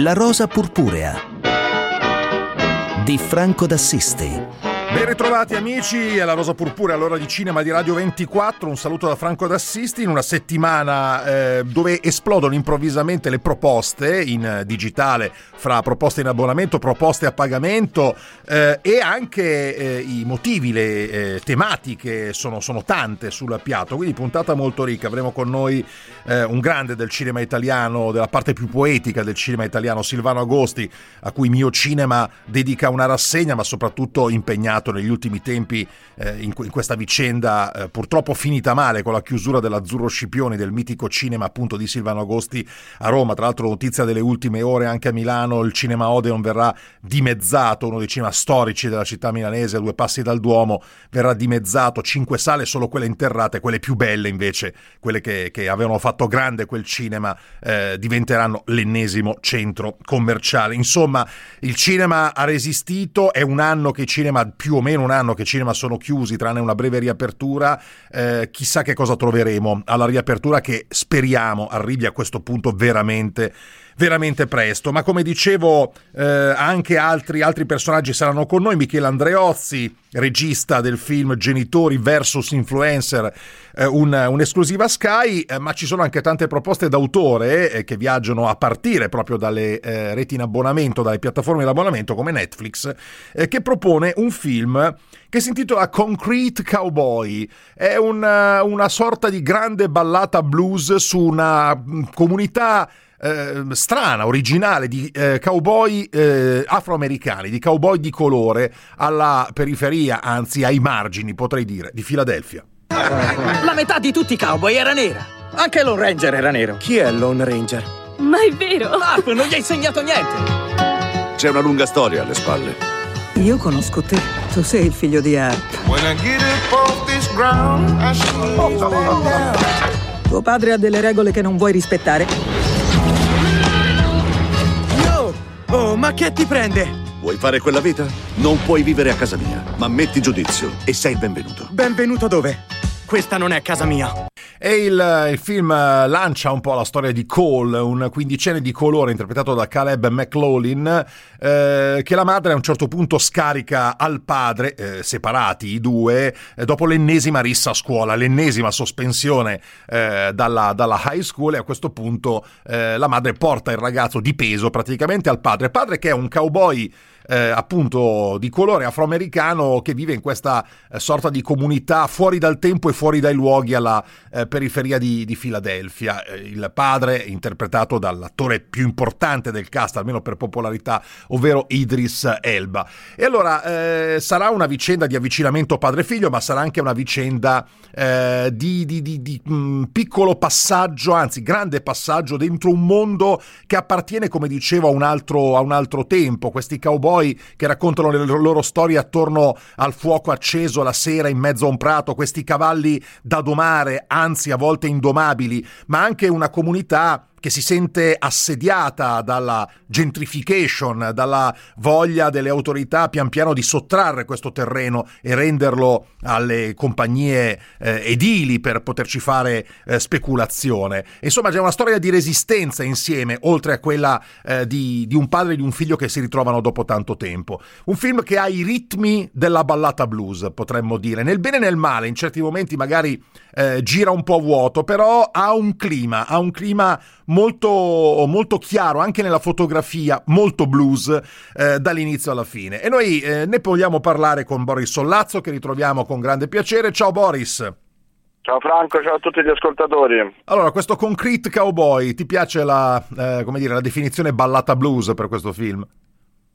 La rosa purpurea di Franco d'Assisti. Ben ritrovati amici alla Rosa Purpura, all'ora di cinema di Radio 24, un saluto da Franco d'Assisti in una settimana eh, dove esplodono improvvisamente le proposte in digitale fra proposte in abbonamento, proposte a pagamento eh, e anche eh, i motivi, le eh, tematiche sono, sono, tante sul piatto, quindi puntata molto ricca, avremo con noi eh, un grande del cinema italiano, della parte più poetica del cinema italiano, Silvano Agosti, a cui Mio Cinema dedica una rassegna ma soprattutto impegnato impegnato negli ultimi tempi eh, in, in, questa vicenda eh, purtroppo finita male con la chiusura dell'Azzurro Scipioni del mitico cinema appunto di Silvano Agosti a Roma. Tra l'altro notizia delle ultime ore anche a Milano, il cinema Odeon verrà dimezzato, uno dei cinema storici della città milanese a due passi dal Duomo, verrà dimezzato, cinque sale solo quelle interrate, quelle più belle invece, quelle che, che avevano fatto grande quel cinema, eh, diventeranno l'ennesimo centro commerciale. Insomma, il cinema ha resistito, è un anno che i cinema più più o meno un anno che i cinema sono chiusi, tranne una breve riapertura, eh, chissà che cosa troveremo alla riapertura che speriamo arrivi a questo punto veramente veramente presto. Ma come dicevo, eh, anche altri, altri, personaggi saranno con noi. Michele Andreozzi, regista del film Genitori vs Influencer, eh, un, un'esclusiva Sky, eh, ma ci sono anche tante proposte d'autore eh, che viaggiano a partire proprio dalle eh, reti in abbonamento, dalle piattaforme di abbonamento come Netflix, eh, che propone un film che si intitola Concrete Cowboy. È una, una sorta di grande ballata blues su una mm, comunità eh, strana, originale di eh, cowboy eh, afroamericani, di cowboy di colore alla periferia, anzi ai margini, potrei dire, di Filadelfia. La metà di tutti i cowboy era nera. Anche Lone Ranger era nero. Chi è Lone Ranger? Ma è vero! Marp non gli ha insegnato niente! C'è una lunga storia alle spalle. Io conosco te. Tu sei il figlio di Harp. Tuo padre ha delle regole che non vuoi rispettare. Oh, ma che ti prende? Vuoi fare quella vita? Non puoi vivere a casa mia, ma metti giudizio e sei benvenuto. Benvenuto dove? Questa non è casa mia. E il, il, film lancia un po' la storia di Cole, un quindicenne di colore interpretato da Caleb McLaughlin, eh, che la madre a un certo punto scarica al padre, eh, separati i due, eh, dopo l'ennesima rissa a scuola, l'ennesima sospensione eh, dalla, dalla, high school e a questo punto eh, la madre porta il ragazzo di peso praticamente al padre. Padre che è un cowboy eh, appunto di colore afroamericano che vive in questa eh, sorta di comunità fuori dal tempo e fuori dai luoghi alla eh, periferia di, di Filadelfia. Eh, il padre, interpretato dall'attore più importante del cast, almeno per popolarità, ovvero Idris Elba. E allora sarà una vicenda di avvicinamento padre-figlio, ma sarà anche una vicenda di, di, di, di mh, mm, piccolo passaggio, anzi grande passaggio dentro un mondo che appartiene, come dicevo, a un altro, a un altro tempo. Questi cowboy eroi che raccontano le loro storie attorno al fuoco acceso la sera in mezzo a un prato, questi cavalli da domare, anzi a volte indomabili, ma anche una comunità che si sente assediata dalla gentrification, dalla voglia delle autorità pian piano di sottrarre questo terreno e renderlo alle compagnie eh, edili per poterci fare eh, speculazione. Insomma, c'è una storia di resistenza insieme, oltre a quella eh, di, di un padre e di un figlio che si ritrovano dopo tanto tempo. Un film che ha i ritmi della ballata blues, potremmo dire, nel bene e nel male, in certi momenti magari eh, gira un po' vuoto, però ha un clima, ha un clima molto, molto chiaro anche nella fotografia, molto blues eh, dall'inizio alla fine. E noi eh, ne vogliamo parlare con Boris Sollazzo che ritroviamo con grande piacere. Ciao Boris. Ciao Franco, ciao a tutti gli ascoltatori. Allora, questo Concrete Cowboy, ti piace la, eh, dire, la definizione ballata blues per questo film?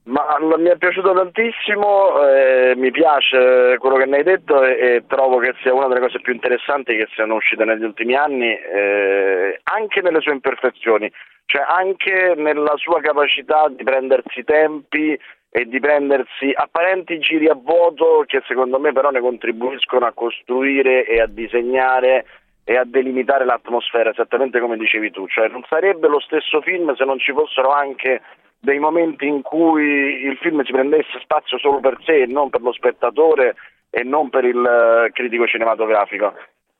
Ma mi è piaciuto tantissimo, eh, mi piace quello che ne hai detto e, e, trovo che sia una delle cose più interessanti che siano uscite negli ultimi anni, eh, anche nelle sue imperfezioni, cioè anche nella sua capacità di prendersi tempi e di prendersi apparenti giri a vuoto che secondo me però ne contribuiscono a costruire e a disegnare e a delimitare l'atmosfera, esattamente come dicevi tu, cioè non sarebbe lo stesso film se non ci fossero anche dei momenti in cui il film si prendesse spazio solo per sé e non per lo spettatore e non per il uh, critico cinematografico.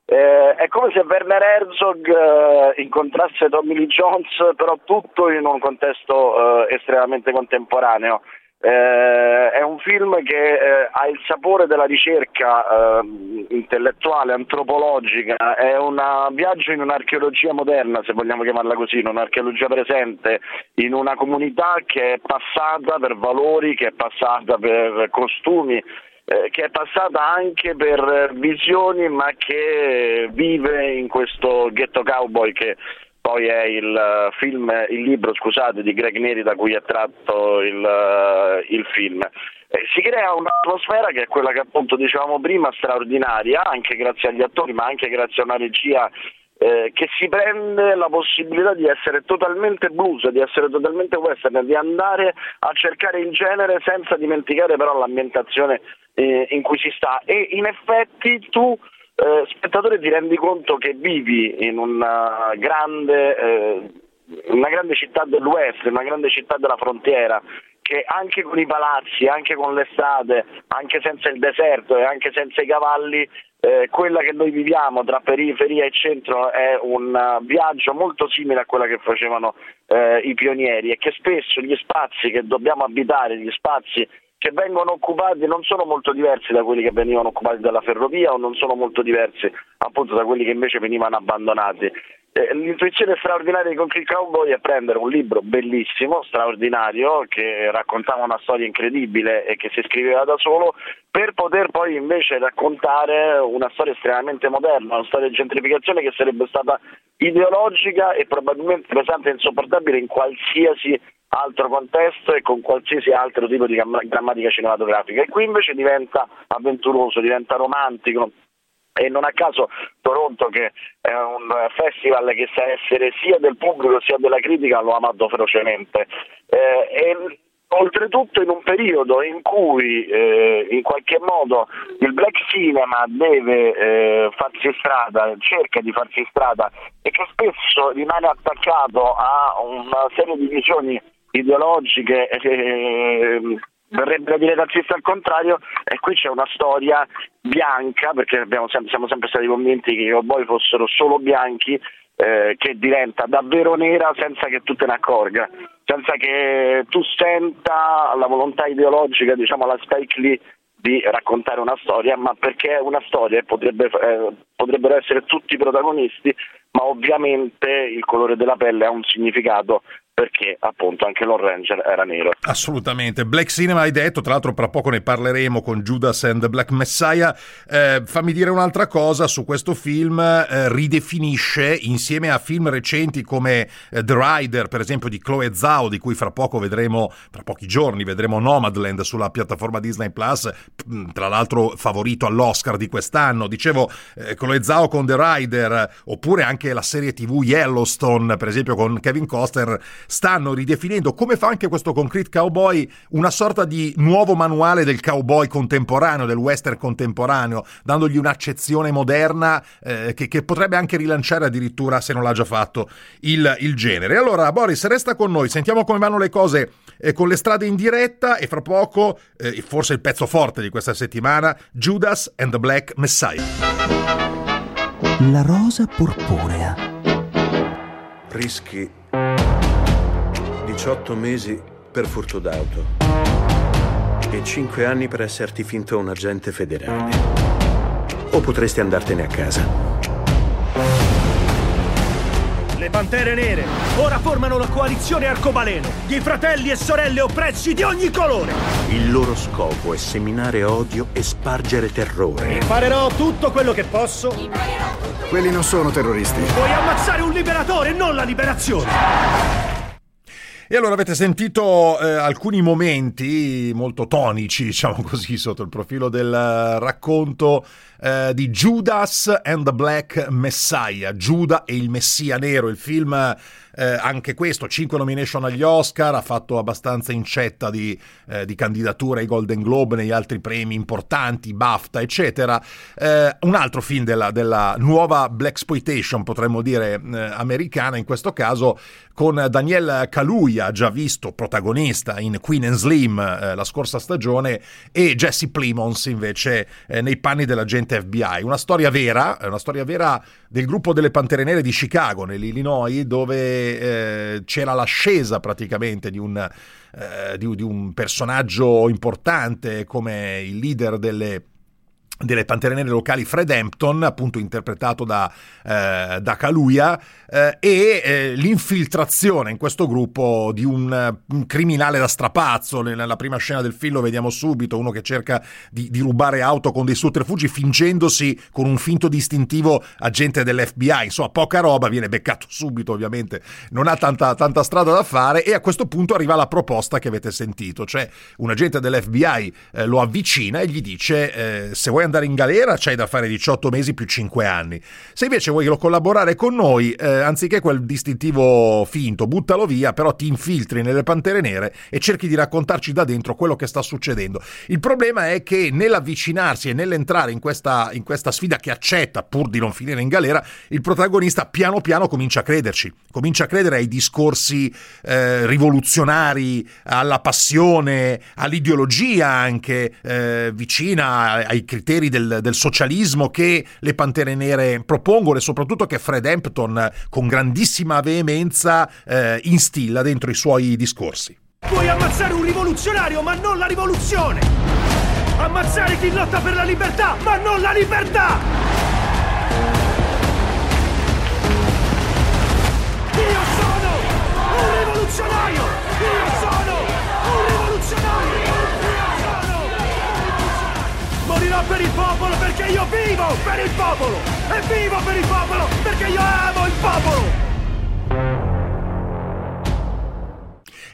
Eh, è come se Werner Herzog eh, incontrasse Tommy Lee Jones, però tutto in un contesto eh, estremamente contemporaneo. Eh, è un film che eh, ha il sapore della ricerca eh, intellettuale, antropologica, è un viaggio in un'archeologia moderna, se vogliamo chiamarla così, in un'archeologia presente, in una comunità che è passata per valori, che è passata per costumi, eh, che è passata anche per visioni ma che vive in questo ghetto cowboy che poi è il film, il libro scusate, di Greg Neri da cui è tratto il, il film. Eh, si crea un'atmosfera che è quella che appunto dicevamo prima, straordinaria, anche grazie agli attori, ma anche grazie a una regia eh, che si prende la possibilità di essere totalmente blues, di essere totalmente western, di andare a cercare il genere senza dimenticare però l'ambientazione eh, in cui si sta e in effetti tu eh, spettatore ti rendi conto che vivi in una grande, eh, una grande città dell'West, una grande città della frontiera che anche con i palazzi, anche con l'estate, anche senza il deserto e anche senza i cavalli, eh, quella che noi viviamo tra periferia e centro è un uh, viaggio molto simile a quella che facevano eh, i pionieri e che spesso gli spazi che dobbiamo abitare, gli spazi che vengono occupati non sono molto diversi da quelli che venivano occupati dalla ferrovia o non sono molto diversi appunto da quelli che invece venivano abbandonati. Eh, l'intuizione straordinaria di Concrete Cowboy è prendere un libro bellissimo, straordinario, che raccontava una storia incredibile e che si scriveva da solo, per poter poi invece raccontare una storia estremamente moderna, una storia di gentrificazione che sarebbe stata ideologica e probabilmente pesante e insopportabile in qualsiasi altro contesto e con qualsiasi altro tipo di grammatica cinematografica. E qui invece diventa avventuroso, diventa romantico. E non a caso Toronto che è un festival che sa essere sia del pubblico sia della critica l'ho amato ferocemente. Eh, e oltretutto in un periodo in cui eh, in qualche modo il black cinema deve eh, farsi strada, cerca di farsi strada e che spesso rimane attaccato a una serie di visioni ideologiche, eh, verrebbe da dire razzista al contrario, e qui c'è una storia bianca, perché sempre, siamo sempre stati convinti che i cowboy fossero solo bianchi, eh, che diventa davvero nera senza che tu te ne accorga, senza che tu senta la volontà ideologica, diciamo la Spike Lee di raccontare una storia, ma perché è una storia e potrebbe, eh, potrebbero essere tutti protagonisti, ma ovviamente il colore della pelle ha un significato perché appunto anche Lord Ranger era nero. Assolutamente. Black Cinema hai detto, tra l'altro tra poco ne parleremo con Judas and the Black Messiah. Eh, fammi dire un'altra cosa su questo film, eh, ridefinisce insieme a film recenti come eh, The Rider, per esempio di Chloe Zhao, di cui fra poco vedremo, tra pochi giorni vedremo Nomadland sulla piattaforma Disney Plus, tra l'altro favorito all'Oscar di quest'anno. Dicevo eh, Chloe Zhao con The Rider, oppure anche la serie TV Yellowstone, per esempio con Kevin Costner stanno ridefinendo, come fa anche questo Concrete Cowboy, una sorta di nuovo manuale del cowboy contemporaneo, del western contemporaneo, dandogli un'accezione moderna eh, che, che, potrebbe anche rilanciare addirittura, se non l'ha già fatto, il, il genere. Allora, Boris, resta con noi, sentiamo come vanno le cose eh, con le strade in diretta e fra poco, eh, forse il pezzo forte di questa settimana, Judas and the Black Messiah. La rosa purpurea. Rischi 18 mesi per furto d'auto e 5 anni per esserti finto un agente federale. O potresti andartene a casa. Le Pantere Nere ora formano la coalizione arcobaleno di fratelli e sorelle oppressi di ogni colore. Il loro scopo è seminare odio e spargere terrore. Imparerò tutto quello che posso. Quelli non sono terroristi. Vuoi ammazzare un liberatore, non la liberazione. E allora avete sentito eh, alcuni momenti molto tonici, diciamo così, sotto il profilo del racconto eh, di Judas and the Black Messiah, Giuda e il Messia Nero, il film eh, anche questo, 5 nomination agli Oscar, ha fatto abbastanza incetta di, eh, di candidature ai Golden Globe, negli altri premi importanti, BAFTA, eccetera. Eh, un altro film della, della nuova Black Exploitation, potremmo dire, eh, americana, in questo caso con Daniel Kaluuya già visto protagonista in Queen and Slim eh, la scorsa stagione, e Jesse Plimons invece eh, nei panni dell'agente FBI. Una storia vera, una storia vera del gruppo delle Pantere Nere di Chicago, nell'Illinois, dove eh, c'era l'ascesa praticamente di un, eh, di, di un personaggio importante come il leader delle delle Pantere Nere locali Fred Hampton, appunto interpretato da, eh, da Kaluuya, eh, e eh, l'infiltrazione in questo gruppo di un, un, criminale da strapazzo. Nella prima scena del film lo vediamo subito, uno che cerca di, di, rubare auto con dei sotterfugi fingendosi con un finto distintivo agente dell'FBI. Insomma, poca roba, viene beccato subito ovviamente, non ha tanta, tanta strada da fare e a questo punto arriva la proposta che avete sentito, cioè un agente dell'FBI eh, lo avvicina e gli dice eh, se vuoi andare in galera c'hai da fare 18 mesi più 5 anni. Se invece vuoi collaborare con noi, eh, anziché quel distintivo finto, buttalo via, però ti infiltri nelle pantere nere e cerchi di raccontarci da dentro quello che sta succedendo. Il problema è che nell'avvicinarsi e nell'entrare in questa, in questa sfida che accetta, pur di non finire in galera, il protagonista piano piano comincia a crederci, comincia a credere ai discorsi eh, rivoluzionari, alla passione, all'ideologia anche eh, vicina ai criteri criteri del, del, socialismo che le Pantere Nere propongono e soprattutto che Fred Hampton con grandissima veemenza eh, instilla dentro i suoi discorsi. Puoi ammazzare un rivoluzionario ma non la rivoluzione! Ammazzare chi lotta per la libertà ma non la libertà! Io sono un rivoluzionario! Io sono Morirò per il popolo perché io vivo per il popolo! E vivo per il popolo perché io amo il popolo!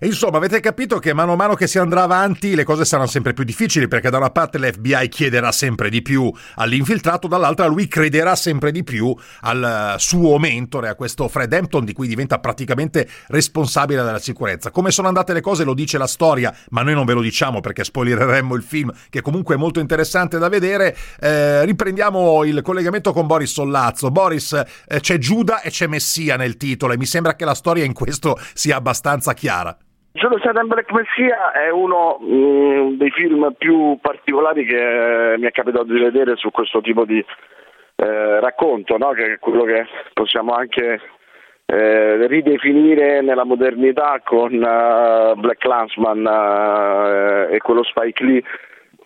E insomma, avete capito che mano a mano che si andrà avanti le cose saranno sempre più difficili perché da una parte l'FBI chiederà sempre di più all'infiltrato, dall'altra lui crederà sempre di più al suo mentore, a questo Fred Hampton di cui diventa praticamente responsabile della sicurezza. Come sono andate le cose lo dice la storia, ma noi non ve lo diciamo perché spoilereremmo il film che comunque è molto interessante da vedere. Eh, riprendiamo il collegamento con Boris Sollazzo. Boris, eh, c'è Giuda e c'è Messia nel titolo e mi sembra che la storia in questo sia abbastanza chiara. Judas and Black Messia è uno mh, mm, dei film più particolari che mi è capitato di vedere su questo tipo di eh, racconto, no? che è quello che possiamo anche eh, ridefinire nella modernità con uh, Black Clansman uh, e quello Spike Lee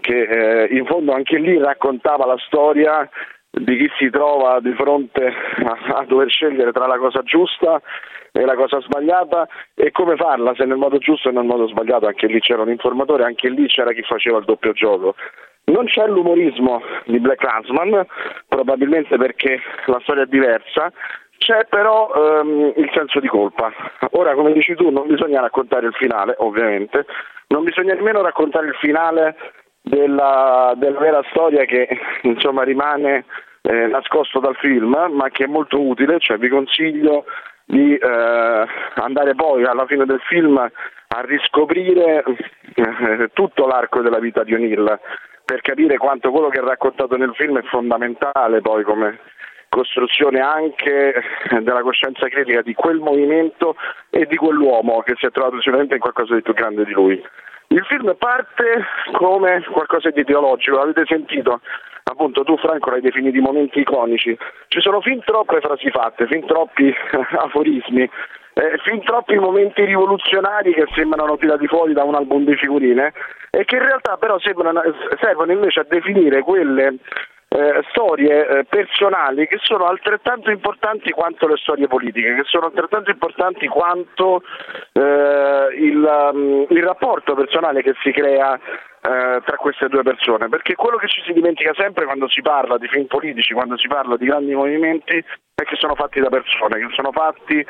che uh, in fondo anche lì raccontava la storia di chi si trova di fronte a, a dover scegliere tra la cosa giusta e la cosa sbagliata? E come farla, se nel modo giusto o nel modo sbagliato, anche lì c'era un informatore, anche lì c'era chi faceva il doppio gioco. Non c'è l'umorismo di Black Landsman, probabilmente perché la storia è diversa, c'è però um, il senso di colpa. Ora, come dici tu, non bisogna raccontare il finale, ovviamente, non bisogna nemmeno raccontare il finale della, della vera storia che insomma rimane eh, nascosto dal film, ma che è molto utile, cioè vi consiglio di eh, andare poi alla fine del film a riscoprire eh, tutto l'arco della vita di O'Neill per capire quanto quello che è raccontato nel film è fondamentale poi come costruzione anche della coscienza critica di quel movimento e di quell'uomo che si è trovato sicuramente in qualcosa di più grande di lui. Il film parte come qualcosa di ideologico, l'avete sentito? Appunto, tu Franco l'hai definito momenti iconici. Ci sono fin troppe frasi fatte, fin troppi aforismi, eh, fin troppi momenti rivoluzionari che sembrano tirati fuori da un album di figurine e che in realtà però sembrano, servono invece a definire quelle eh, storie eh, personali che sono altrettanto importanti quanto le storie politiche, che sono altrettanto importanti quanto eh, il, um, il, rapporto personale che si crea eh, tra queste due persone, perché quello che ci si dimentica sempre quando si parla di film politici, quando si parla di grandi movimenti, è che sono fatti da persone, che sono fatti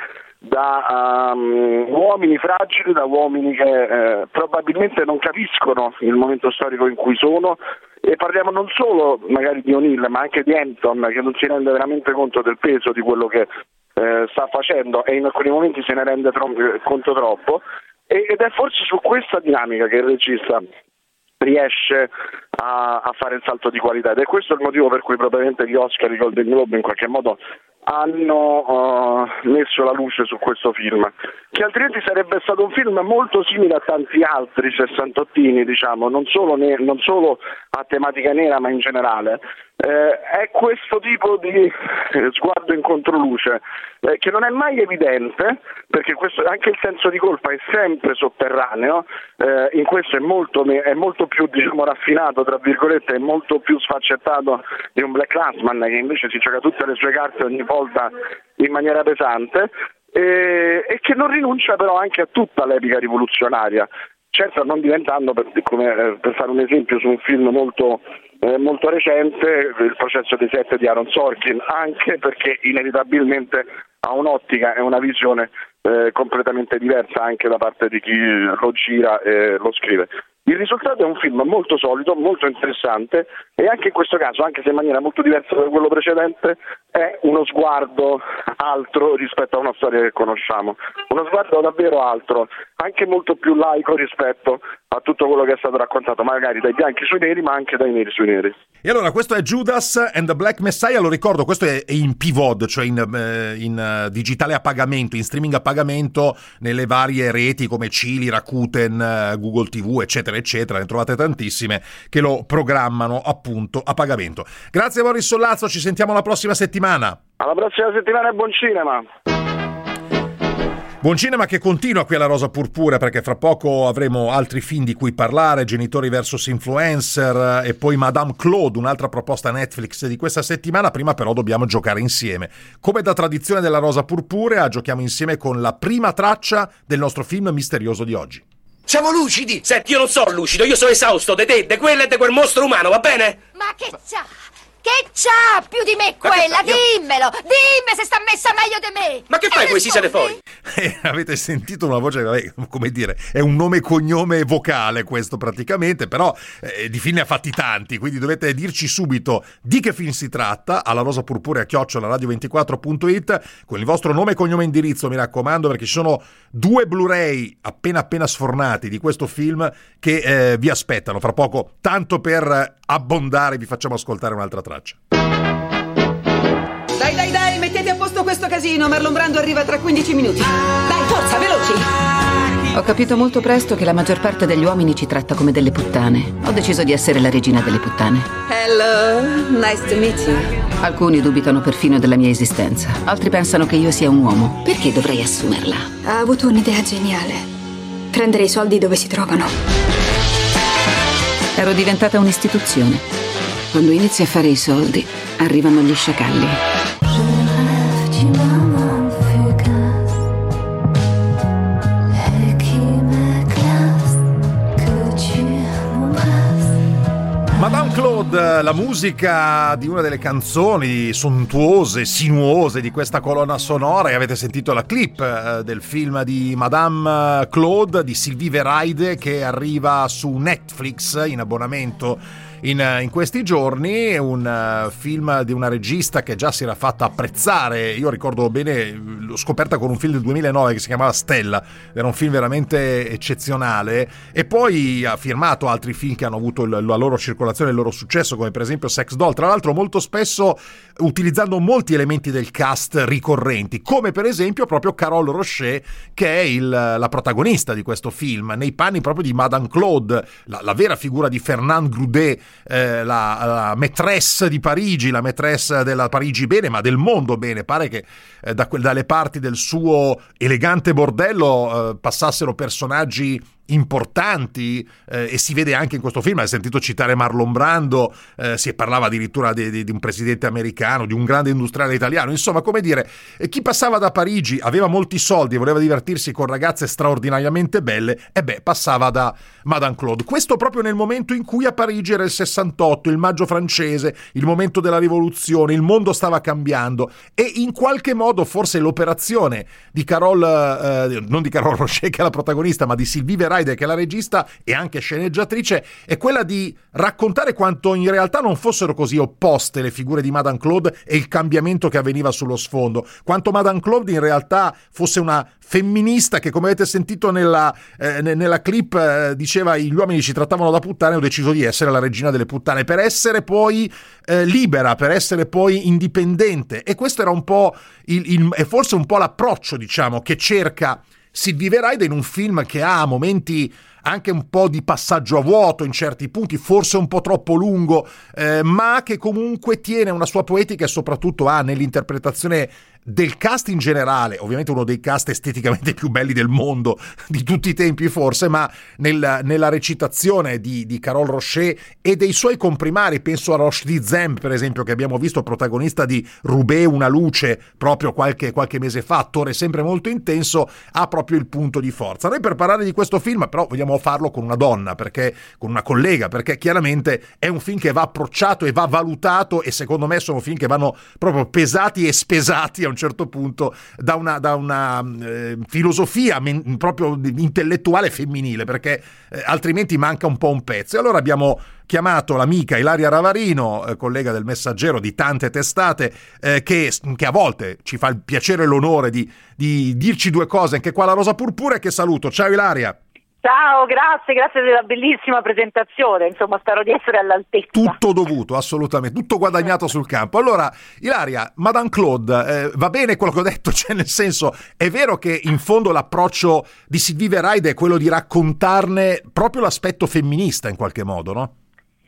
da um, uomini fragili, da uomini che eh, probabilmente non capiscono il momento storico in cui sono. E parliamo non solo magari di O'Neill ma anche di Anton che non si rende veramente conto del peso di quello che eh, sta facendo e in alcuni momenti se ne rende tro- conto troppo. E- ed è forse su questa dinamica che il regista riesce a, a, fare il salto di qualità. Ed è questo il motivo per cui probabilmente gli Oscar e i Golden Globe in qualche modo hanno uh, messo la luce su questo film, che altrimenti sarebbe stato un film molto simile a tanti altri sessantottini, diciamo, non solo, ne- non solo a tematica nera ma in generale. Eh, è questo tipo di eh, sguardo in controluce eh, che non è mai evidente perché questo, anche il senso di colpa è sempre sotterraneo, eh, in questo è molto, è molto più diciamo, raffinato, tra virgolette, è molto più sfaccettato di un Black Clansman che invece si gioca tutte le sue carte ogni volta in maniera pesante e, e che non rinuncia però anche a tutta l'epica rivoluzionaria. Certo non diventando, per, come, eh, per, fare un esempio su un film molto, eh, molto, recente, il processo dei sette di Aaron Sorkin, anche perché inevitabilmente ha un'ottica e una visione eh, completamente diversa anche da parte di chi lo gira e lo scrive. Il risultato è un film molto solido, molto interessante e anche in questo caso, anche se in maniera molto diversa da quello precedente, è uno sguardo altro rispetto a una storia che conosciamo. Uno sguardo davvero altro, anche molto più laico rispetto a tutto quello che è stato raccontato, magari dai bianchi sui neri, ma anche dai neri sui neri. E allora, questo è Judas and the Black Messiah, lo ricordo, questo è in PVOD, cioè in, eh, in uh, digitale a pagamento, in streaming a pagamento nelle varie reti come Cili, Rakuten, uh, Google TV, eccetera, eccetera. Ne trovate tantissime che lo programmano appunto a pagamento. Grazie Boris Sollazzo, ci sentiamo la prossima settimana. Alla prossima settimana e buon cinema! Buon cinema che continua qui alla Rosa Purpura perché fra poco avremo altri film di cui parlare, Genitori vs Influencer e poi Madame Claude, un'altra proposta Netflix di questa settimana, prima però dobbiamo giocare insieme. Come da tradizione della Rosa Purpurea, giochiamo insieme con la prima traccia del nostro film misterioso di oggi. Siamo lucidi! Senti, io non sono lucido, io sono esausto di te, di quello e di quel mostro umano, va bene? Ma che c'ha? Che c'ha più di me quella? Dimmelo! Dimmi se sta messa meglio di me! Ma che fai questi siete fuori? Eh, avete sentito una voce, vabbè, come dire, è un nome e cognome vocale questo praticamente, però eh, di film ne ha fatti tanti, quindi dovete dirci subito di che film si tratta, alla rosa purpurea chiocciola radio24.it, con il vostro nome e cognome e indirizzo, mi raccomando, perché ci sono due Blu-ray appena appena sfornati di questo film che eh, vi aspettano fra poco, tanto per abbondare vi facciamo ascoltare un'altra traccia. Dai, dai, dai, mettete a posto questo casino. Marlon Brando arriva tra 15 minuti. Dai, forza, veloci! Ho capito molto presto che la maggior parte degli uomini ci tratta come delle puttane. Ho deciso di essere la regina delle puttane. Hello, nice to meet you. Alcuni dubitano perfino della mia esistenza. Altri pensano che io sia un uomo. Perché dovrei assumerla? Ha avuto un'idea geniale. Prendere i soldi dove si trovano. Ero diventata un'istituzione. Quando inizi a fare i soldi, arrivano gli sciacalli. Madame Claude, la musica di una delle canzoni sontuose, sinuose di questa colonna sonora e avete sentito la clip eh, del film di Madame Claude di Sylvie Veraide che arriva su Netflix in abbonamento in, in, questi giorni, un uh, film di una regista che già si era fatta apprezzare, io ricordo bene, l'ho scoperta con un film del 2009 che si chiamava Stella, era un film veramente eccezionale e poi ha firmato altri film che hanno avuto la loro circolazione, il loro successo, come per esempio Sex Doll, tra l'altro molto spesso utilizzando molti elementi del cast ricorrenti, come per esempio proprio Carole Rocher che è il, la protagonista di questo film, nei panni proprio di Madame Claude, la, la vera figura di Fernand Groudet, eh, la, la maîtresse di Parigi, la maîtresse della Parigi bene, ma del mondo bene. Pare che eh, da, dalle parti del suo elegante bordello eh, passassero personaggi importanti eh, e si vede anche in questo film, hai sentito citare Marlon Brando, eh, si parlava addirittura di, di, di, un presidente americano, di un grande industriale italiano, insomma come dire, chi passava da Parigi, aveva molti soldi e voleva divertirsi con ragazze straordinariamente belle, e beh, passava da Madame Claude. Questo proprio nel momento in cui a Parigi era il 68, il maggio francese, il momento della rivoluzione, il mondo stava cambiando e in qualche modo forse l'operazione di Carole, eh, non di Carole Rocher che è la protagonista, ma di Sylvie Vera Ryder, che è la regista e anche sceneggiatrice, è quella di raccontare quanto in realtà non fossero così opposte le figure di Madame Claude e il cambiamento che avveniva sullo sfondo, quanto Madame Claude in realtà fosse una femminista che, come avete sentito nella, eh, nella clip, eh, diceva gli uomini ci trattavano da puttane, ho deciso di essere la regina delle puttane, per essere poi eh, libera, per essere poi indipendente. E questo era un po' il, il, è forse un po' l'approccio, diciamo, che cerca Sylvie Veraida in un film che ha momenti anche un po' di passaggio a vuoto in certi punti, forse un po' troppo lungo, eh, ma che comunque tiene una sua poetica e soprattutto ha nell'interpretazione del cast in generale, ovviamente uno dei cast esteticamente più belli del mondo, di tutti i tempi forse, ma nel, nella recitazione di, di Carole Rocher e dei suoi comprimari, penso a Roche Dizem per esempio, che abbiamo visto protagonista di Rubé una luce proprio qualche, qualche mese fa, attore sempre molto intenso, ha proprio il punto di forza. Noi per parlare di questo film però vogliamo farlo con una donna, perché, con una collega, perché chiaramente è un film che va approcciato e va valutato e secondo me sono film che vanno proprio pesati e spesati a un un certo punto da una, da una eh, filosofia men- proprio intellettuale femminile, perché eh, altrimenti manca un po' un pezzo. E allora abbiamo chiamato l'amica Ilaria Ravarino, eh, collega del Messaggero di tante testate, eh, che, che, a volte ci fa il piacere e l'onore di, di dirci due cose anche qua la Rosa Purpura che saluto. Ciao Ilaria! Ciao, grazie, grazie della bellissima presentazione, insomma spero di essere all'altezza. Tutto dovuto, assolutamente, tutto guadagnato sul campo. Allora, Ilaria, Madame Claude, eh, va bene quello che ho detto, cioè nel senso, è vero che in fondo l'approccio di Sylvie Ride è quello di raccontarne proprio l'aspetto femminista in qualche modo, no?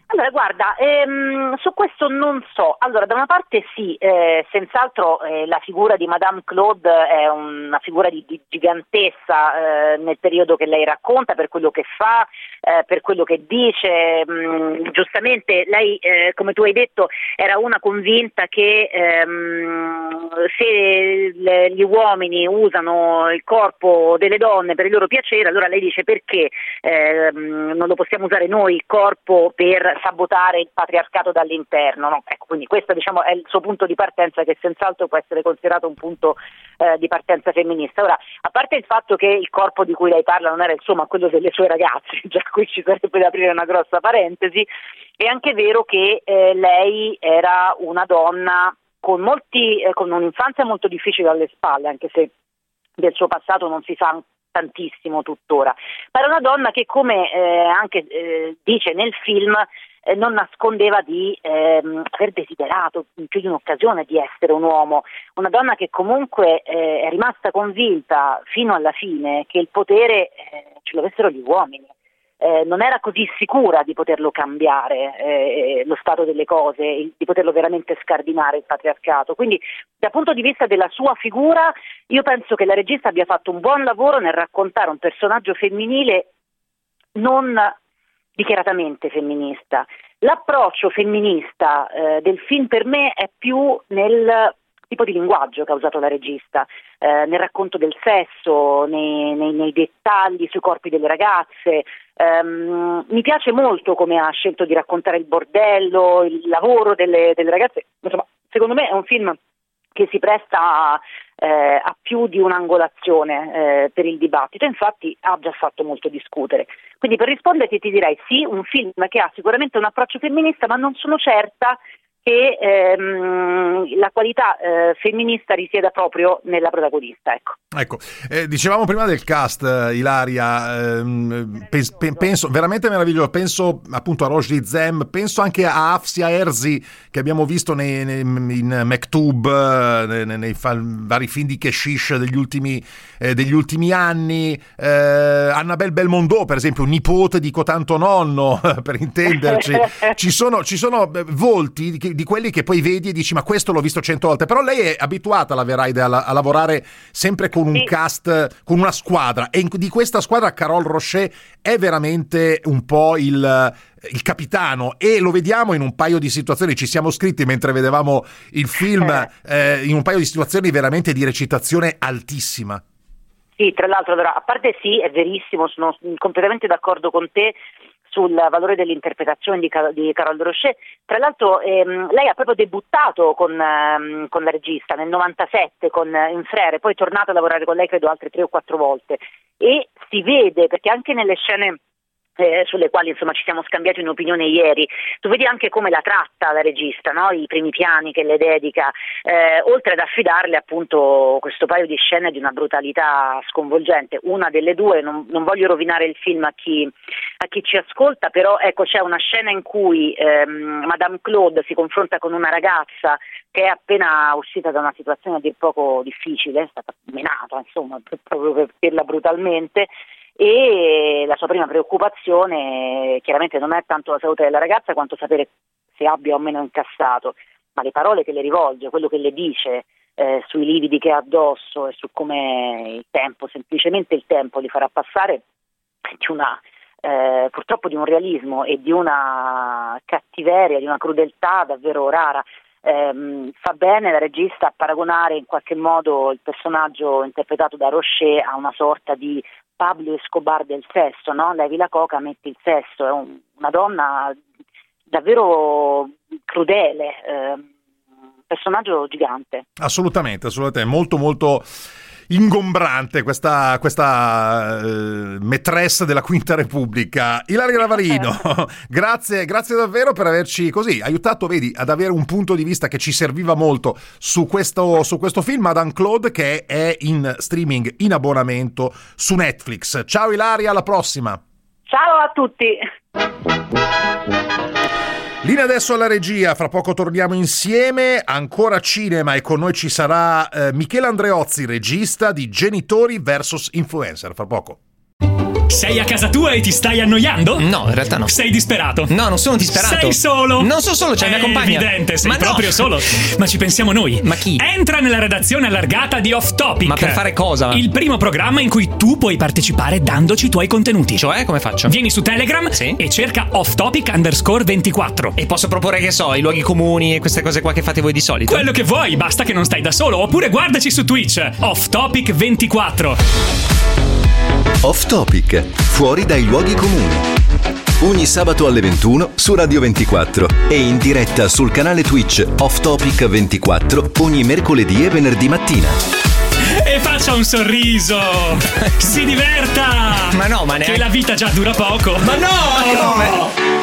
Allora, guarda, ehm, su questo non so. Allora, da una parte sì, eh, senz'altro eh, la figura di Madame Claude è una figura di, di gigantessa eh, nel periodo che lei racconta, per quello che fa, eh, per quello che dice. Mm, giustamente lei, eh, come tu hai detto, era una convinta che ehm, se le, gli uomini usano il corpo delle donne per il loro piacere, allora lei dice perché ehm, non lo possiamo usare noi il corpo per sabotare il patriarcato dall'interno. No? Ecco, quindi questo diciamo, è il suo punto di partenza che senz'altro può essere considerato un punto eh, di partenza femminista. Ora, a parte il fatto che il corpo di cui lei parla non era il suo ma quello delle sue ragazze, già qui ci sarebbe da aprire una grossa parentesi, è anche vero che eh, lei era una donna con, molti, eh, con un'infanzia molto difficile alle spalle, anche se del suo passato non si sa tantissimo tuttora, ma era una donna che come eh, anche eh, dice nel film eh, non nascondeva di ehm, aver desiderato in più di un'occasione di essere un uomo, una donna che comunque eh, è rimasta convinta fino alla fine che il potere eh, ce lo avessero gli uomini eh, non era così sicura di poterlo cambiare eh, lo stato delle cose, di poterlo veramente scardinare il patriarcato. Quindi dal punto di vista della sua figura io penso che la regista abbia fatto un buon lavoro nel raccontare un personaggio femminile non dichiaratamente femminista. L'approccio femminista eh, del film per me è più nel tipo di linguaggio che ha usato la regista, eh, nel racconto del sesso, nei, nei, nei, dettagli sui corpi delle ragazze. Um, mi piace molto come ha scelto di raccontare il bordello, il lavoro delle, delle ragazze. Insomma, secondo me è un film che si presta a, eh, a più di un'angolazione eh, per il dibattito, infatti ha già fatto molto discutere. Quindi per risponderti ti direi sì, un film che ha sicuramente un approccio femminista, ma non sono certa che ehm, la qualità eh, femminista risieda proprio nella protagonista. Ecco, ecco eh, dicevamo prima del cast, eh, Ilaria, ehm, pe- pe- penso veramente meraviglioso, penso appunto a Roger Zem, penso anche a Afsia Erzi che abbiamo visto nei, nei, in Mektub, eh, nei, nei fa- vari film di Keshish degli ultimi, eh, degli ultimi anni, eh, Annabelle Belmondo per esempio, nipote di Cotanto Nonno, per intenderci, ci sono, ci sono volti che di quelli che poi vedi e dici ma questo l'ho visto cento volte, però lei è abituata alla Veraide a, a lavorare sempre con un sì. cast, con una squadra. E in, di questa squadra Carol Rocher è veramente un po' il, il capitano. E lo vediamo in un paio di situazioni, ci siamo scritti mentre vedevamo il film, eh, in un paio di situazioni veramente di recitazione altissima. Sì, tra l'altro, a parte sì, è verissimo, sono completamente d'accordo con te sul valore dell'interpretazione di, Car- di Carol Drochet. Tra l'altro ehm, lei ha proprio debuttato con, ehm, con la regista nel 97 con eh, Infrere, poi è tornata a lavorare con lei credo altre tre o quattro volte e si vede perché anche nelle scene eh, sulle quali insomma, ci siamo scambiati un'opinione ieri. Tu vedi anche come la tratta la regista, no? i primi piani che le dedica, eh, oltre ad affidarle appunto questo paio di scene di una brutalità sconvolgente. Una delle due, non, non voglio rovinare il film a chi, a chi, ci ascolta, però ecco c'è una scena in cui ehm, Madame Claude si confronta con una ragazza che è appena uscita da una situazione a dir poco difficile, è stata menata, insomma, proprio per dirla brutalmente e la sua prima preoccupazione chiaramente non è tanto la salute della ragazza quanto sapere se abbia o meno incassato, ma le parole che le rivolge, quello che le dice eh, sui lividi che ha addosso e su come il tempo, semplicemente il tempo li farà passare, di una, eh, purtroppo di un realismo e di una cattiveria, di una crudeltà davvero rara. Eh, fa bene la regista a paragonare in qualche modo il personaggio interpretato da Rocher a una sorta di Pablo Escobar del sesso, no? levi la coca, metti il sesso, è un, una donna davvero crudele, eh, personaggio gigante. Assolutamente, assolutamente, molto molto ingombrante questa, questa uh, maîtresse della Quinta Repubblica. Ilaria Lavarino, grazie, grazie davvero per averci così aiutato, vedi, ad avere un punto di vista che ci serviva molto su questo, su questo film, Madame Claude, che è in streaming in abbonamento su Netflix. Ciao Ilaria, alla prossima. Ciao a tutti. Linea adesso alla regia, fra poco torniamo insieme, ancora cinema e con noi ci sarà eh, Michele Andreozzi, regista di Genitori vs Influencer, fra poco. Sei a casa tua e ti stai annoiando? No, in realtà no. Sei disperato? No, non sono disperato. Sei solo? Non sono solo, c'è È mia compagna. evidente, sei Ma no. proprio solo. Ma ci pensiamo noi. Ma chi? Entra nella redazione allargata di Off Topic. Ma per fare cosa? Il primo programma in cui tu puoi partecipare dandoci i tuoi contenuti. Cioè, come faccio? Vieni su Telegram Sì. e cerca Off Topic underscore 24. E posso proporre, che so, i luoghi comuni e queste cose qua che fate voi di solito? Quello che vuoi, basta che non stai da solo. Oppure guardaci su Twitch, Off Topic 24. Off Topic, fuori dai luoghi comuni. Ogni sabato alle 21 su Radio 24 e in diretta sul canale Twitch Off Topic 24 ogni mercoledì e venerdì mattina. E faccia un sorriso! Si diverta! Ma no, ma Che neanche- la vita già dura poco! Ma no, ma come?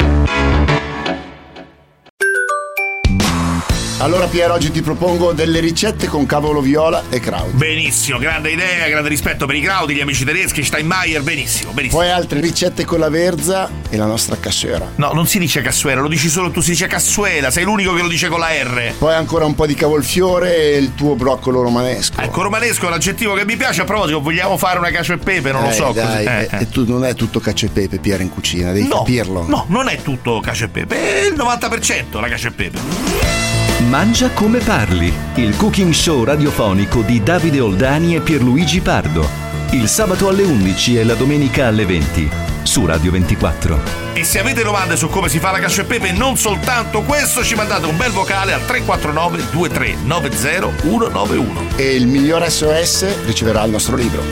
Allora Piero, oggi ti propongo delle ricette con cavolo viola e kraut. Benissimo, grande idea, grande rispetto per i Graudi, gli amici tedeschi, Steinmeier, benissimo, benissimo. Poi altre ricette con la verza e la nostra cassuera. No, non si dice cassuera, lo dici solo tu, si dice cassuela, sei l'unico che lo dice con la R. Poi ancora un po' di cavolfiore e il tuo broccolo romanesco. Ecco, romanesco è un aggettivo che mi piace, a proposito, vogliamo fare una cacio e pepe, non lo Eh, so. dai, eh, Eh, eh. e tu non è tutto cacio e pepe, Piero, in cucina, devi No, capirlo. no, non è tutto cacio e pepe, è il 90% la cacio e pepe. Mangia come parli, il cooking show radiofonico di Davide Oldani e Pierluigi Pardo. Il sabato alle 11 e la domenica alle 20 su Radio 24. E se avete domande su come si fa la cacio e pepe, non soltanto questo, ci mandate un bel vocale al 349 2390 191. E il miglior SOS riceverà il nostro libro.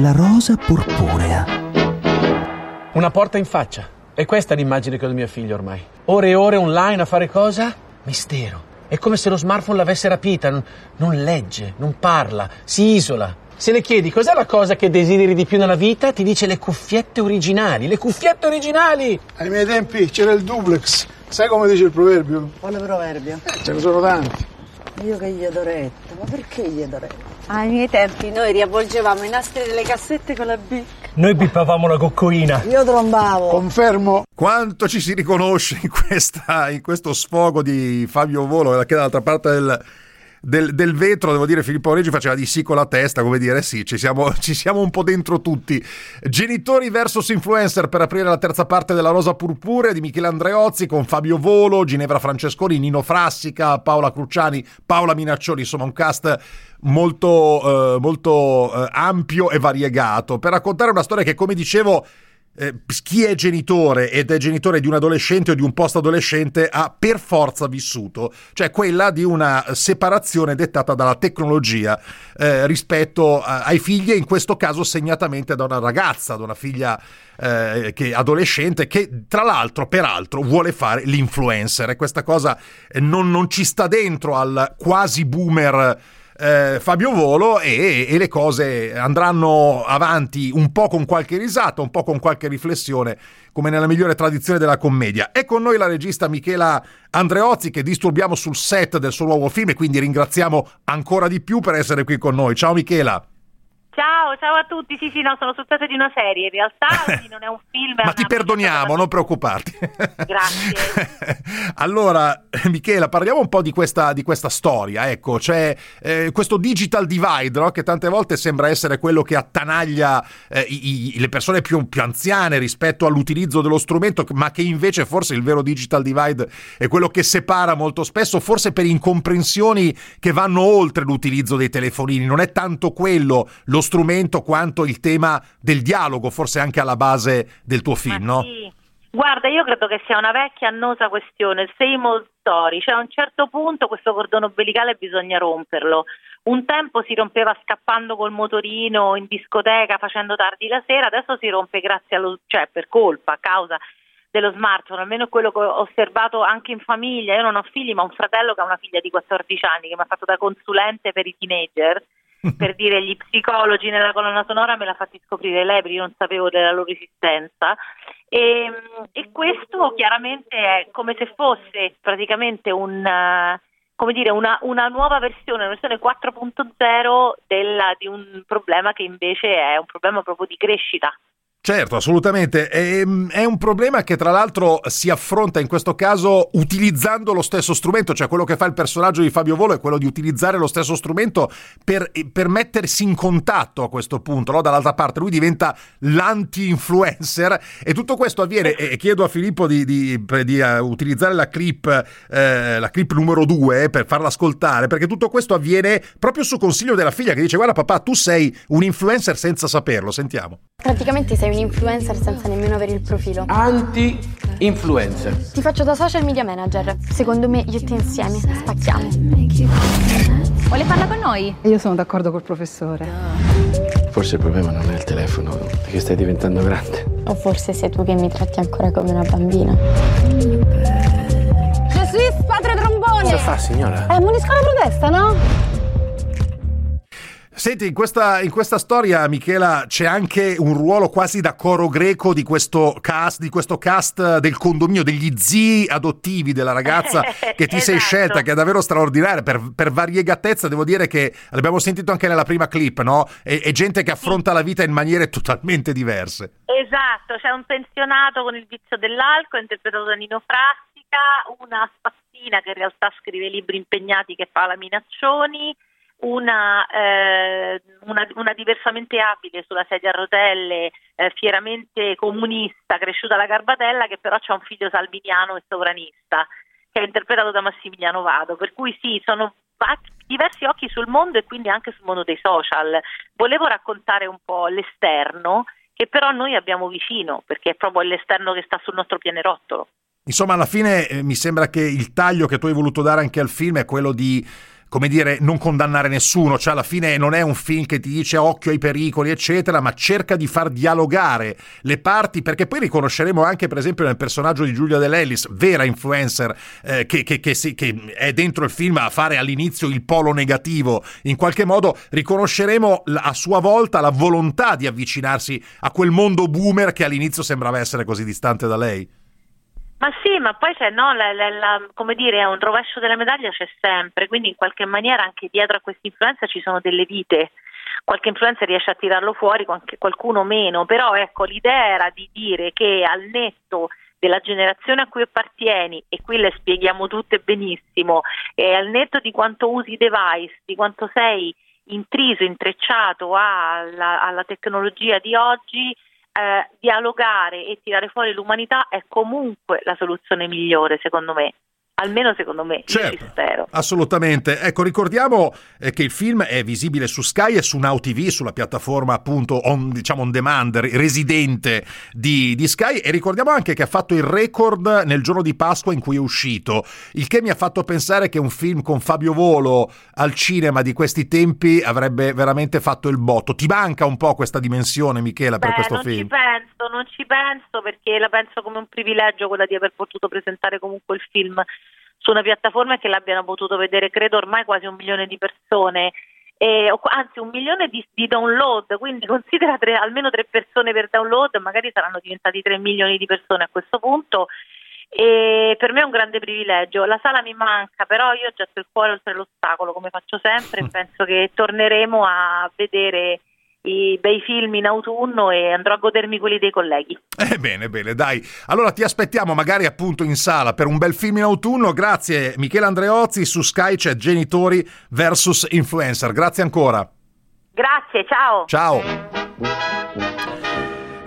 La rosa purpurea. Una porta in faccia. E questa è l'immagine che ho di mio figlio ormai. Ore e ore online a fare cosa? Mistero. È come se lo smartphone l'avesse rapita. Non, non legge, non parla, si isola. Se le chiedi cos'è la cosa che desideri di più nella vita, ti dice le cuffiette originali. Le cuffiette originali! Ai miei tempi c'era il duplex. Sai come dice il proverbio? Quale proverbio? Ce ne sono tanti. Io che gli do retta, ma perché gli do retta? Ai miei tempi noi riavvolgevamo i nastri delle cassette con la bic. Noi pippavamo la coccoina. Io trombavo. Confermo. Quanto ci si riconosce in, questa, in questo sfogo di Fabio Volo, che dall'altra parte del, del, del vetro, devo dire, Filippo Reggi faceva di sì con la testa, come dire, sì, ci siamo, ci siamo un po' dentro tutti. Genitori versus influencer per aprire la terza parte della Rosa Purpurea di Michele Andreozzi con Fabio Volo, Ginevra Francesconi, Nino Frassica, Paola Cruciani, Paola Minaccioni, insomma un cast molto, eh, molto eh, ampio e variegato per raccontare una storia che, come dicevo, eh, chi è genitore ed è genitore di un adolescente o di un post-adolescente ha per forza vissuto, cioè quella di una separazione dettata dalla tecnologia eh, rispetto a, ai figli e in questo caso segnatamente da una ragazza, da una figlia eh, che, adolescente che tra l'altro peraltro vuole fare l'influencer. E questa cosa eh, non, non ci sta dentro al quasi boomer eh, Fabio Volo e, e, le cose andranno avanti un po' con qualche risata, un po' con qualche riflessione, come nella migliore tradizione della commedia. È con noi la regista Michela Andreozzi che disturbiamo sul set del suo nuovo film e quindi ringraziamo ancora di più per essere qui con noi. Ciao Michela. Ciao, ciao a tutti. Sì, sì, no, sono set di una serie. In realtà non è un film. Ma ti perdoniamo, non preoccuparti. Grazie. allora, Michela, parliamo un po' di questa, di questa storia. Ecco, c'è eh, questo digital divide, no? che tante volte sembra essere quello che attanaglia eh, i, i, le persone più, più, anziane rispetto all'utilizzo dello strumento, ma che invece forse il vero digital divide è quello che separa molto spesso, forse per incomprensioni che vanno oltre l'utilizzo dei telefonini. Non è tanto quello lo strumento quanto il tema del dialogo, forse anche alla base del tuo film, no? Sì. Guarda, io credo che sia una vecchia annosa questione, same old story, cioè a un certo punto questo cordone ombelicale bisogna romperlo. Un tempo si rompeva scappando col motorino in discoteca facendo tardi la sera, adesso si rompe grazie allo, cioè per colpa, a causa dello smartphone, almeno quello che ho osservato anche in famiglia. Io non ho figli, ma ho un fratello che ha una figlia di 14 anni che mi ha fatto da consulente per i teenager per dire gli psicologi nella colonna sonora me l'ha fatti scoprire lei perché io non sapevo della loro esistenza e, e questo chiaramente è come se fosse praticamente un, come dire, una, una, nuova versione, una versione 4.0 della, di un problema che invece è un problema proprio di crescita. Certo, assolutamente. È, è, un problema che tra l'altro si affronta in questo caso utilizzando lo stesso strumento, cioè quello che fa il personaggio di Fabio Volo è quello di utilizzare lo stesso strumento per, per mettersi in contatto a questo punto. No? Dall'altra parte lui diventa l'anti-influencer e tutto questo avviene, e chiedo a Filippo di, di, di uh, utilizzare la clip, eh, la clip numero 2 per farla ascoltare, perché tutto questo avviene proprio su consiglio della figlia che dice guarda papà tu sei un influencer senza saperlo, sentiamo. Praticamente sei un un influencer senza nemmeno avere il profilo. Anti-influencer. Ti faccio da social media manager. Secondo me io e te insieme spacchiamo. Vuole farla con noi? Io sono d'accordo col professore. Forse il problema non è il telefono, è che stai diventando grande. O forse sei tu che mi tratti ancora come una bambina. Gesù, padre trombone! Cosa fa, signora? Eh, ammonisco la protesta, no? Senti, in questa, in questa, storia, Michela, c'è anche un ruolo quasi da coro greco di questo cast, di questo cast del condominio, degli zii adottivi della ragazza che ti esatto. sei scelta, che è davvero straordinaria. Per, per variegatezza, devo dire che l'abbiamo sentito anche nella prima clip, no? È, è gente che affronta la vita in maniere totalmente diverse. Esatto, c'è un pensionato con il vizio dell'alcol, interpretato da Nino Frastica, una spazzina che in realtà scrive libri impegnati che fa la Minaccioni una, eh, una, una, diversamente abile sulla sedia a rotelle, eh, fieramente comunista, cresciuta alla Garbatella, che però ha un figlio salviniano e sovranista, che è interpretato da Massimiliano Vado. Per cui sì, sono diversi occhi sul mondo e quindi anche sul mondo dei social. Volevo raccontare un po' l'esterno, che però noi abbiamo vicino, perché è proprio l'esterno che sta sul nostro pianerottolo. Insomma, alla fine eh, mi sembra che il taglio che tu hai voluto dare anche al film è quello di come dire, non condannare nessuno, cioè alla fine non è un film che ti dice occhio ai pericoli, eccetera, ma cerca di far dialogare le parti, perché poi riconosceremo anche, per esempio, nel personaggio di Giulia Dell'Ellis, vera influencer, eh, che, che, che, si, che, è dentro il film a fare all'inizio il polo negativo, in qualche modo riconosceremo a sua volta la volontà di avvicinarsi a quel mondo boomer che all'inizio sembrava essere così distante da lei. Ma sì, ma poi c'è, no, la, la, la, come dire, un rovescio della medaglia c'è sempre, quindi in qualche maniera anche dietro a questa influenza ci sono delle vite. Qualche influenza riesce a tirarlo fuori, qualcuno meno, però ecco l'idea era di dire che al netto della generazione a cui appartieni, e qui le spieghiamo tutte benissimo, e al netto di quanto usi i device, di quanto sei intriso, intrecciato alla, alla tecnologia di oggi, eh, dialogare e tirare fuori l'umanità è comunque la soluzione migliore, secondo me. Almeno secondo me, ci Certo. spero. Assolutamente. Ecco, ricordiamo eh, che il film è visibile su Sky e su Now TV, sulla piattaforma appunto on, diciamo on demand, re- residente di, di Sky e ricordiamo anche che ha fatto il record nel giorno di Pasqua in cui è uscito, il che mi ha fatto pensare che un film con Fabio Volo al cinema di questi tempi avrebbe veramente fatto il botto. Ti manca un po' questa dimensione, Michela, per Beh, questo non ci film? penso, non ci penso perché la penso come un privilegio quella di aver potuto presentare comunque il film su una piattaforma e che l'abbiano potuto vedere credo ormai quasi un milione di persone. E, o- anzi un milione di, di download, quindi considera tre- almeno tre persone per download, magari saranno diventati tre milioni di persone a questo punto e per me è un grande privilegio. La sala mi manca, però io getto il cuore oltre l'ostacolo come faccio sempre e penso che torneremo a vedere i bei film in autunno e andrò a godermi quelli dei colleghi. Eh, bene, bene, dai. Allora ti aspettiamo magari appunto in sala per un bel film in autunno. Grazie Michele Andreozzi, su Sky c'è Genitori vs Influencer. Grazie ancora. Grazie, ciao. Ciao.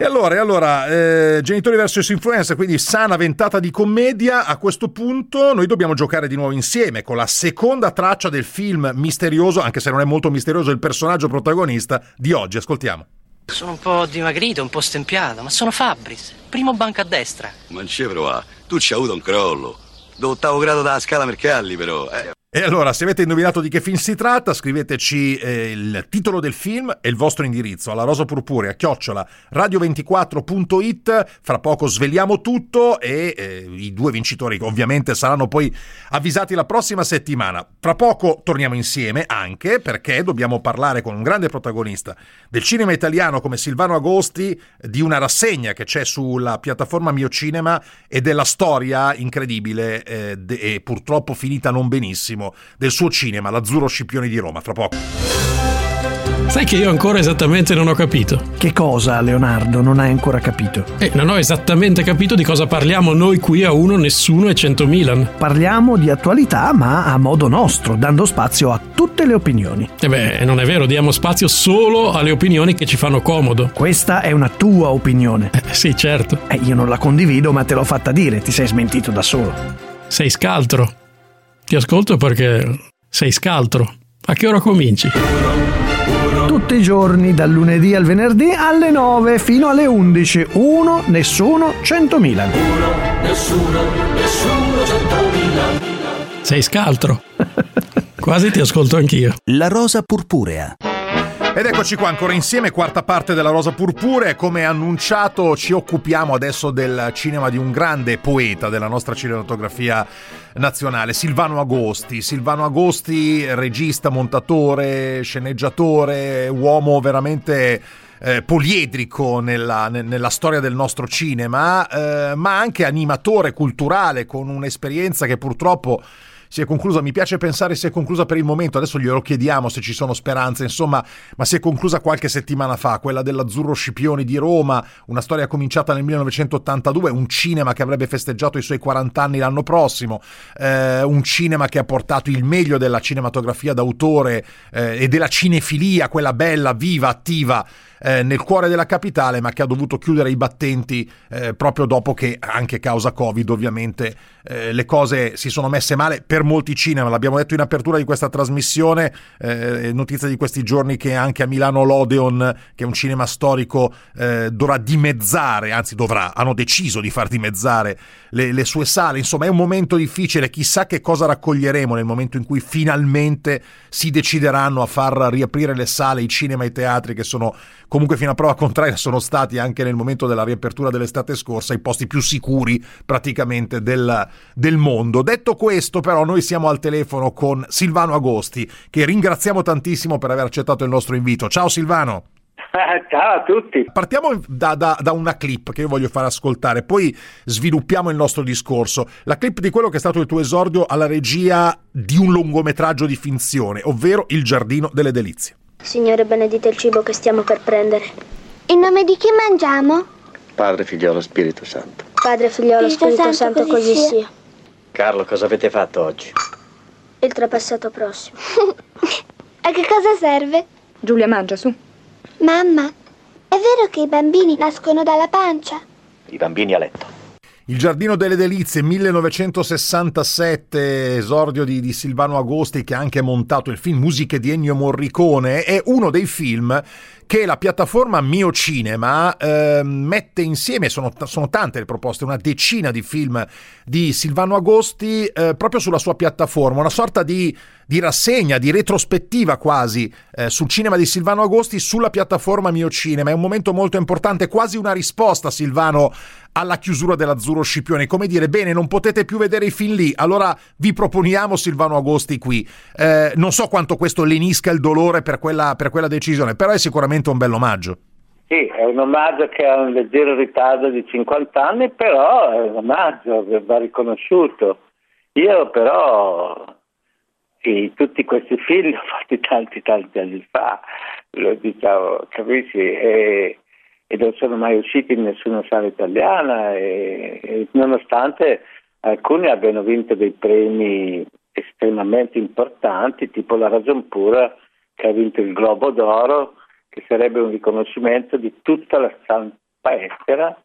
E allora, e allora eh, Genitori vs Influencer, quindi sana ventata di commedia. A questo punto noi dobbiamo giocare di nuovo insieme con la seconda traccia del film misterioso, anche se non è molto misterioso il personaggio protagonista di oggi. Ascoltiamo. Sono un po' dimagrito, un po' stempiato, ma sono Fabris, primo banco a destra. Non ci prova, tu ci hai avuto un crollo. D'ottavo grado dalla scala Mercalli, però. Eh. E allora, se avete indovinato di che film si tratta, scriveteci eh, il titolo del film e il vostro indirizzo alla rosa purpurea, chiocciola radio24.it. Fra poco sveliamo tutto e eh, i due vincitori ovviamente saranno poi avvisati la prossima settimana. Fra poco torniamo insieme anche perché dobbiamo parlare con un grande protagonista del cinema italiano come Silvano Agosti di una rassegna che c'è sulla piattaforma Mio Cinema e della storia incredibile eh, e purtroppo finita non benissimo del suo cinema, l'Azzurro Scipioni di Roma. Fra poco. Sai che io ancora esattamente non ho capito. Che cosa, Leonardo, non hai ancora capito? Eh, non ho esattamente capito di cosa parliamo noi qui a uno, nessuno e 100 Milan. Parliamo di attualità, ma a modo nostro, dando spazio a tutte le opinioni. E beh, non è vero, diamo spazio solo alle opinioni che ci fanno comodo. Questa è una tua opinione. Eh, sì, certo. Eh, io non la condivido, ma te l'ho fatta dire, ti sei smentito da solo. Sei scaltro. Ti ascolto perché sei scaltro. A che ora cominci? Tutti i giorni, dal lunedì al venerdì, alle 9 fino alle 11. Uno, nessuno, 100.000. Nessuno, nessuno, centomila. Sei scaltro. Quasi ti ascolto anch'io. La rosa purpurea. Ed eccoci qua ancora insieme, quarta parte della Rosa Purpurea. Come annunciato, ci occupiamo adesso del cinema di un grande poeta della nostra cinematografia nazionale, Silvano Agosti. Silvano Agosti, regista, montatore, sceneggiatore, uomo veramente eh, poliedrico nella, ne- nella storia del nostro cinema, eh, ma anche animatore culturale con un'esperienza che purtroppo si è conclusa, mi piace pensare si è conclusa per il momento, adesso glielo chiediamo se ci sono speranze, insomma, ma si è conclusa qualche settimana fa, quella dell'Azzurro Scipioni di Roma, una storia cominciata nel 1982, un cinema che avrebbe festeggiato i suoi 40 anni l'anno prossimo, eh, un cinema che ha portato il meglio della cinematografia d'autore eh, e della cinefilia, quella bella, viva, attiva, eh, nel cuore della capitale, ma che ha dovuto chiudere i battenti eh, proprio dopo che, anche causa Covid, ovviamente, eh, le cose si sono messe male per molti cinema. L'abbiamo detto in apertura di questa trasmissione, eh, notizia di questi giorni che anche a Milano l'Odeon, che è un cinema storico, eh, dovrà dimezzare, anzi dovrà, hanno deciso di far dimezzare le, le sue sale. Insomma, è un momento difficile, chissà che cosa raccoglieremo nel momento in cui finalmente si decideranno a far riaprire le sale, i cinema e i teatri che sono comunque fino a prova contraria sono stati anche nel momento della riapertura dell'estate scorsa i posti più sicuri praticamente del, del mondo. Detto questo però noi siamo al telefono con Silvano Agosti che ringraziamo tantissimo per aver accettato il nostro invito. Ciao Silvano! Ciao a tutti. Partiamo da, da, da, una clip che io voglio far ascoltare, poi sviluppiamo il nostro discorso. La clip di quello che è stato il tuo esordio alla regia di un lungometraggio di finzione, ovvero Il giardino delle delizie. Signore, benedite il cibo che stiamo per prendere. In nome di chi mangiamo? Padre, figliolo, Spirito Santo. Padre, figliolo, Spirito Spirito, Santo, Santo, così sia. Carlo, cosa avete fatto oggi? Il trapassato prossimo. A che cosa serve? Giulia, mangia su. Mamma, è vero che i bambini nascono dalla pancia? I bambini a letto. Il Giardino delle Delizie 1967, esordio di, di, Silvano Agosti che ha anche montato il film Musiche di Ennio Morricone, è uno dei film che la piattaforma Mio Cinema eh, mette insieme, sono, sono, tante le proposte, una decina di film di Silvano Agosti eh, proprio sulla sua piattaforma, una sorta di, di rassegna, di retrospettiva quasi eh, sul cinema di Silvano Agosti sulla piattaforma Mio Cinema. È un momento molto importante, quasi una risposta, Silvano, alla chiusura dell'Azzurro Scipione. Come dire, bene, non potete più vedere i film lì, allora vi proponiamo Silvano Agosti qui. Eh, non so quanto questo lenisca il dolore per quella, per quella decisione, però è sicuramente un bel omaggio. Sì, è un omaggio che ha un leggero ritardo di 50 anni, però è un omaggio va riconosciuto. Io però sì, tutti questi film li ho fatti tanti tanti anni fa, lo diciamo, capisci? E, e non sono mai usciti in nessuna sala italiana e, e nonostante alcuni abbiano vinto dei premi estremamente importanti, tipo la Ragion Pura che ha vinto il Globo d'Oro, che sarebbe un riconoscimento di tutta la stampa estera,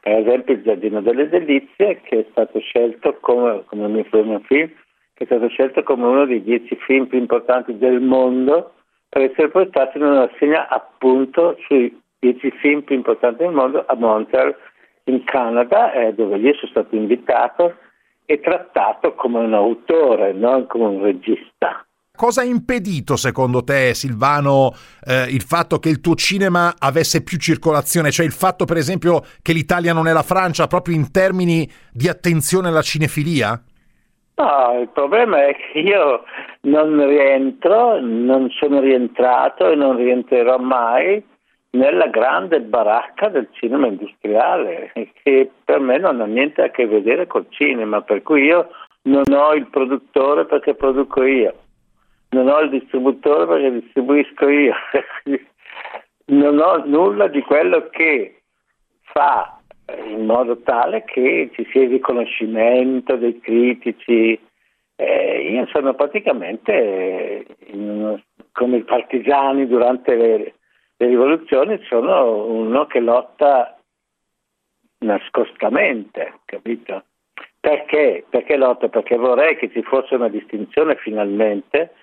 per esempio il Giardino delle Delizie, che è stato scelto come, come mio primo film, che è stato scelto come uno dei dieci film più importanti del mondo per essere portato in una rassegna appunto sui dieci film più importanti del mondo a Montreal in Canada, eh, dove io sono stato invitato e trattato come un autore, non come un regista. Cosa ha impedito secondo te, Silvano, eh, il fatto che il tuo cinema avesse più circolazione? Cioè il fatto, per esempio, che l'Italia non è la Francia proprio in termini di attenzione alla cinefilia? No, il problema è che io non rientro, non sono rientrato e non rientrerò mai nella grande baracca del cinema industriale, che per me non ha niente a che vedere col cinema, per cui io non ho il produttore perché produco io, non ho il distributore perché distribuisco io, non ho nulla di quello che fa in modo tale che ci sia il riconoscimento dei critici. Eh, io sono praticamente uno, come i partigiani durante le le rivoluzioni sono uno che lotta nascostamente, capito? Perché? Perché lotta? Perché vorrei che ci fosse una distinzione finalmente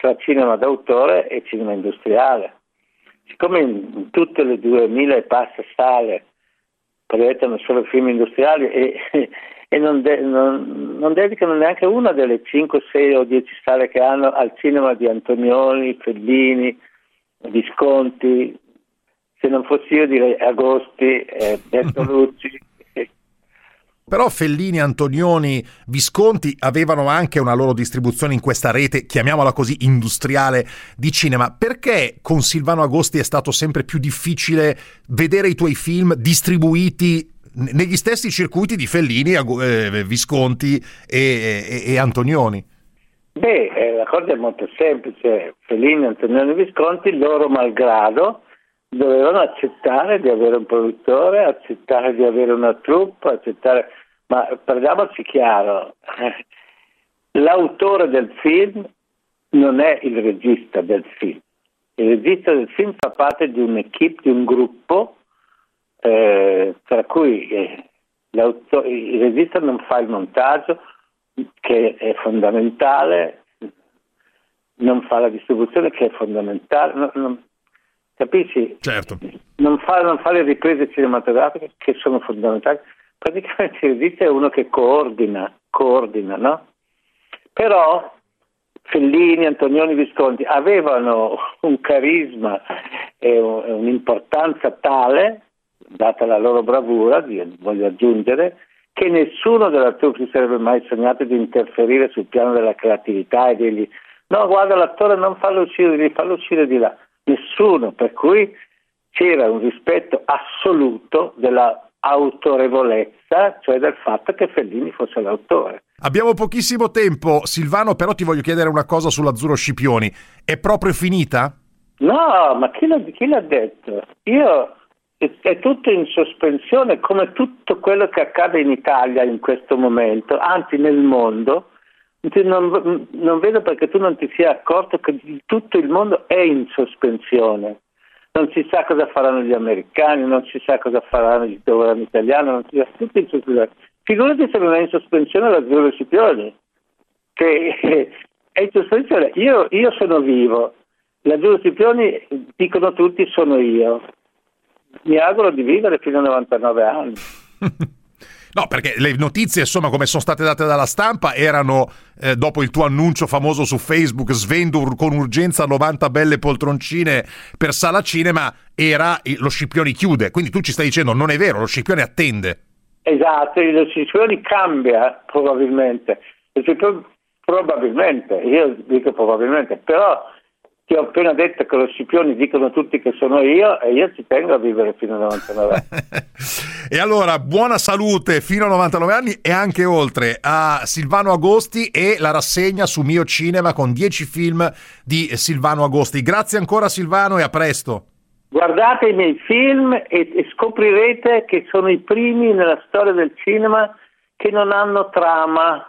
tra cinema d'autore e cinema industriale. Siccome in tutte le 2000 e passa sale proiettano solo film industriali e, e non, de- non, non, dedicano neanche una delle 5, 6 o 10 sale che hanno al cinema di Antonioni, Fellini, Visconti, se non fossi io direi Agosti, eh, Bertolucci. Però Fellini, Antonioni, Visconti avevano anche una loro distribuzione in questa rete, chiamiamola così, industriale di cinema. Perché con Silvano Agosti è stato sempre più difficile vedere i tuoi film distribuiti negli stessi circuiti di Fellini, eh, Visconti e, e, e Antonioni? Beh, eh, la cosa è molto semplice. Fellini, Antonioni e Visconti, loro malgrado, dovevano accettare di avere un produttore, accettare di avere una troupe, accettare... Ma parliamoci chiaro, l'autore del film non è il regista del film. Il regista del film fa parte di un'equipe, di un gruppo, eh, tra cui eh, il regista non fa il montaggio, che è fondamentale, non fa la distribuzione, che è fondamentale. Non, non, capisci? Certo. Non fa, non fa le riprese cinematografiche, che sono fondamentali. Praticamente è uno che coordina, coordina, no? Però Fellini, Antonioni, Visconti avevano un carisma e un'importanza tale, data la loro bravura, voglio aggiungere, che nessuno della troupe si sarebbe mai sognato di interferire sul piano della creatività e dirgli no guarda l'attore non fallo uscire di lì, fallo uscire di là, nessuno, per cui c'era un rispetto assoluto della autorevolezza, cioè del fatto che Fellini fosse l'autore. Abbiamo pochissimo tempo, Silvano, però ti voglio chiedere una cosa sull'Azzurro Scipioni. È proprio finita? No, ma chi l'ha, chi l'ha detto? Io è tutto in sospensione come tutto quello che accade in Italia in questo momento, anzi nel mondo. Non, non, vedo perché tu non ti sia accorto che tutto il mondo è in sospensione. Non si sa cosa faranno gli americani, non si sa cosa faranno il governo italiano, non si sa tutto in sospensione. Figurati se non è in sospensione la Zero Scipioni, che è in sospensione. Io, io sono vivo, la Zero Scipioni dicono tutti sono io. Mi auguro di vivere fino a 99 anni. No, perché le notizie, insomma, come sono state date dalla stampa, erano eh, dopo il tuo annuncio famoso su Facebook, svendo con urgenza 90 belle poltroncine per sala cinema, era lo Scipioni chiude. Quindi tu ci stai dicendo non è vero, lo Scipioni attende. Esatto, lo Scipioni cambia probabilmente. Probabilmente, io dico probabilmente, però ti ho appena detto che lo Scipioni dicono tutti che sono io e io ci tengo a vivere fino a 99 e allora buona salute fino a 99 anni e anche oltre a Silvano Agosti e la rassegna su Mio Cinema con 10 film di Silvano Agosti. Grazie ancora Silvano e a presto. Guardate i miei film e, e scoprirete che sono i primi nella storia del cinema che non hanno trama,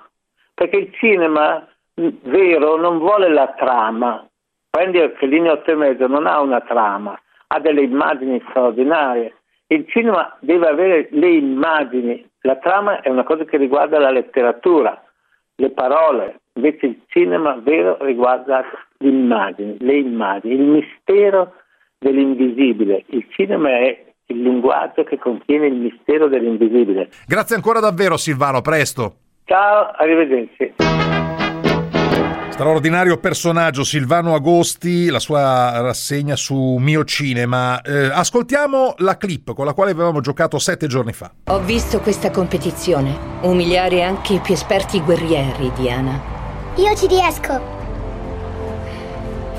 perché il cinema vero non vuole la trama, Prendi Fellini 8 e mezzo, non ha una trama, ha delle immagini straordinarie. Il cinema deve avere le immagini, la trama è una cosa che riguarda la letteratura, le parole, invece il cinema vero riguarda le immagini, le immagini, il mistero dell'invisibile. Il cinema è il linguaggio che contiene il mistero dell'invisibile. Grazie ancora davvero Silvano, presto. Ciao, arrivederci straordinario personaggio Silvano Agosti, la sua rassegna su Mio Cinema. Eh, ascoltiamo la clip con la quale avevamo giocato sette giorni fa. Ho visto questa competizione umiliare anche i più esperti guerrieri, Diana. Io ci riesco.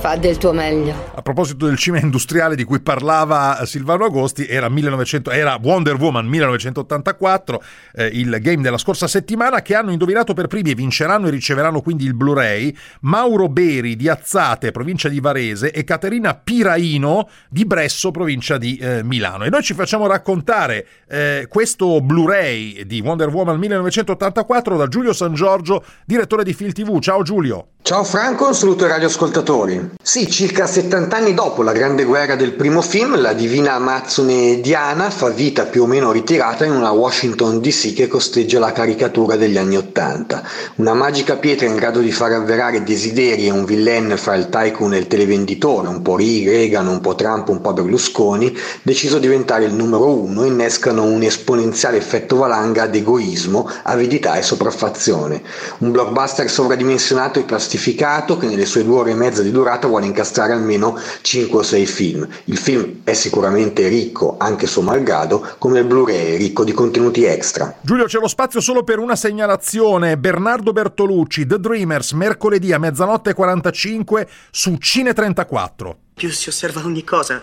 Fa del tuo meglio. A proposito del cinema industriale di cui parlava Silvano Agosti, era, 1900, era Wonder Woman 1984, eh, il game della scorsa settimana, che hanno indovinato per primi e vinceranno e riceveranno quindi il Blu-ray Mauro Beri di Azzate, provincia di Varese, e Caterina Piraino di Bresso, provincia di eh, Milano. E noi ci facciamo raccontare eh, questo Blu-ray di Wonder Woman 1984 da Giulio San Giorgio, direttore di Film TV. Ciao Giulio. Ciao Franco, un saluto ai radioascoltatori. Sì, circa 70 anni dopo la grande guerra del primo film, la divina Amazzone Diana fa vita più o meno ritirata in una Washington DC che costeggia la caricatura degli anni Ottanta. Una magica pietra in grado di far avverare desideri e un villain fra il tycoon e il televenditore, un po' Reagan, un po' Trump, un po' Berlusconi, deciso di diventare il numero uno, innescano un esponenziale effetto valanga ad egoismo, avidità e sopraffazione. Un blockbuster sovradimensionato e plastificato che nelle sue due ore e mezza di durata vuole incastrare almeno 5 o 6 film. Il film è sicuramente ricco, anche suo malgrado, come il Blu-ray ricco di contenuti extra. Giulio, c'è lo spazio solo per una segnalazione. Bernardo Bertolucci, The Dreamers, mercoledì a mezzanotte e 45 su Cine 34. Più si osserva ogni cosa,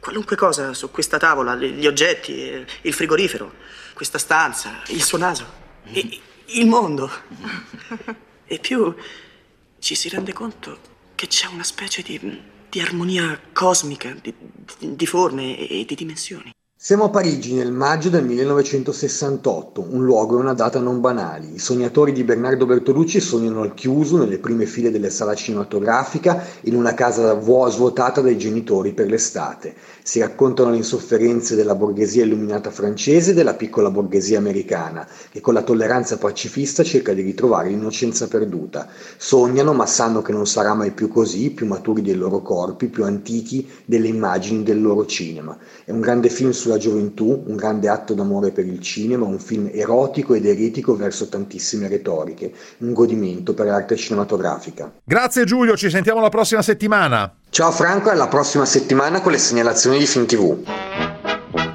qualunque cosa su questa tavola, gli oggetti, il frigorifero, questa stanza, il suo naso, il mondo. E più ci si rende conto che c'è una specie di, di armonia cosmica, di, di forme e di dimensioni. Siamo a Parigi nel maggio del 1968, un luogo e una data non banali. I sognatori di Bernardo Bertolucci sognano al chiuso nelle prime file della sala cinematografica in una casa svuotata dai genitori per l'estate. Si raccontano le insofferenze della borghesia illuminata francese e della piccola borghesia americana, che con la tolleranza pacifista cerca di ritrovare l'innocenza perduta. Sognano, ma sanno che non sarà mai più così, più maturi dei loro corpi, più antichi delle immagini del loro cinema. È un grande film su sulla gioventù, un grande atto d'amore per il cinema, un film erotico ed eretico verso tantissime retoriche, un godimento per l'arte cinematografica. Grazie Giulio, ci sentiamo la prossima settimana. Ciao Franco, alla prossima settimana con le segnalazioni di Film TV.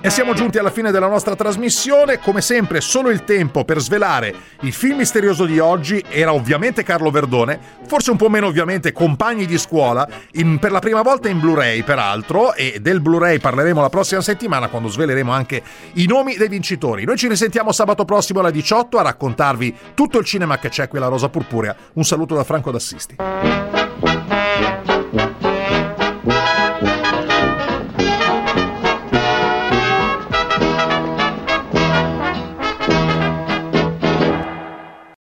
E siamo giunti alla fine della nostra trasmissione, come sempre solo il tempo per svelare il film misterioso di oggi era ovviamente Carlo Verdone, forse un po' meno ovviamente Compagni di scuola, in, per la prima volta in Blu-ray peraltro, e del Blu-ray parleremo la prossima settimana quando sveleremo anche i nomi dei vincitori. Noi ci risentiamo sabato prossimo alle 18 a raccontarvi tutto il cinema che c'è qui alla Rosa Purpurea. Un saluto da Franco D'Assisti.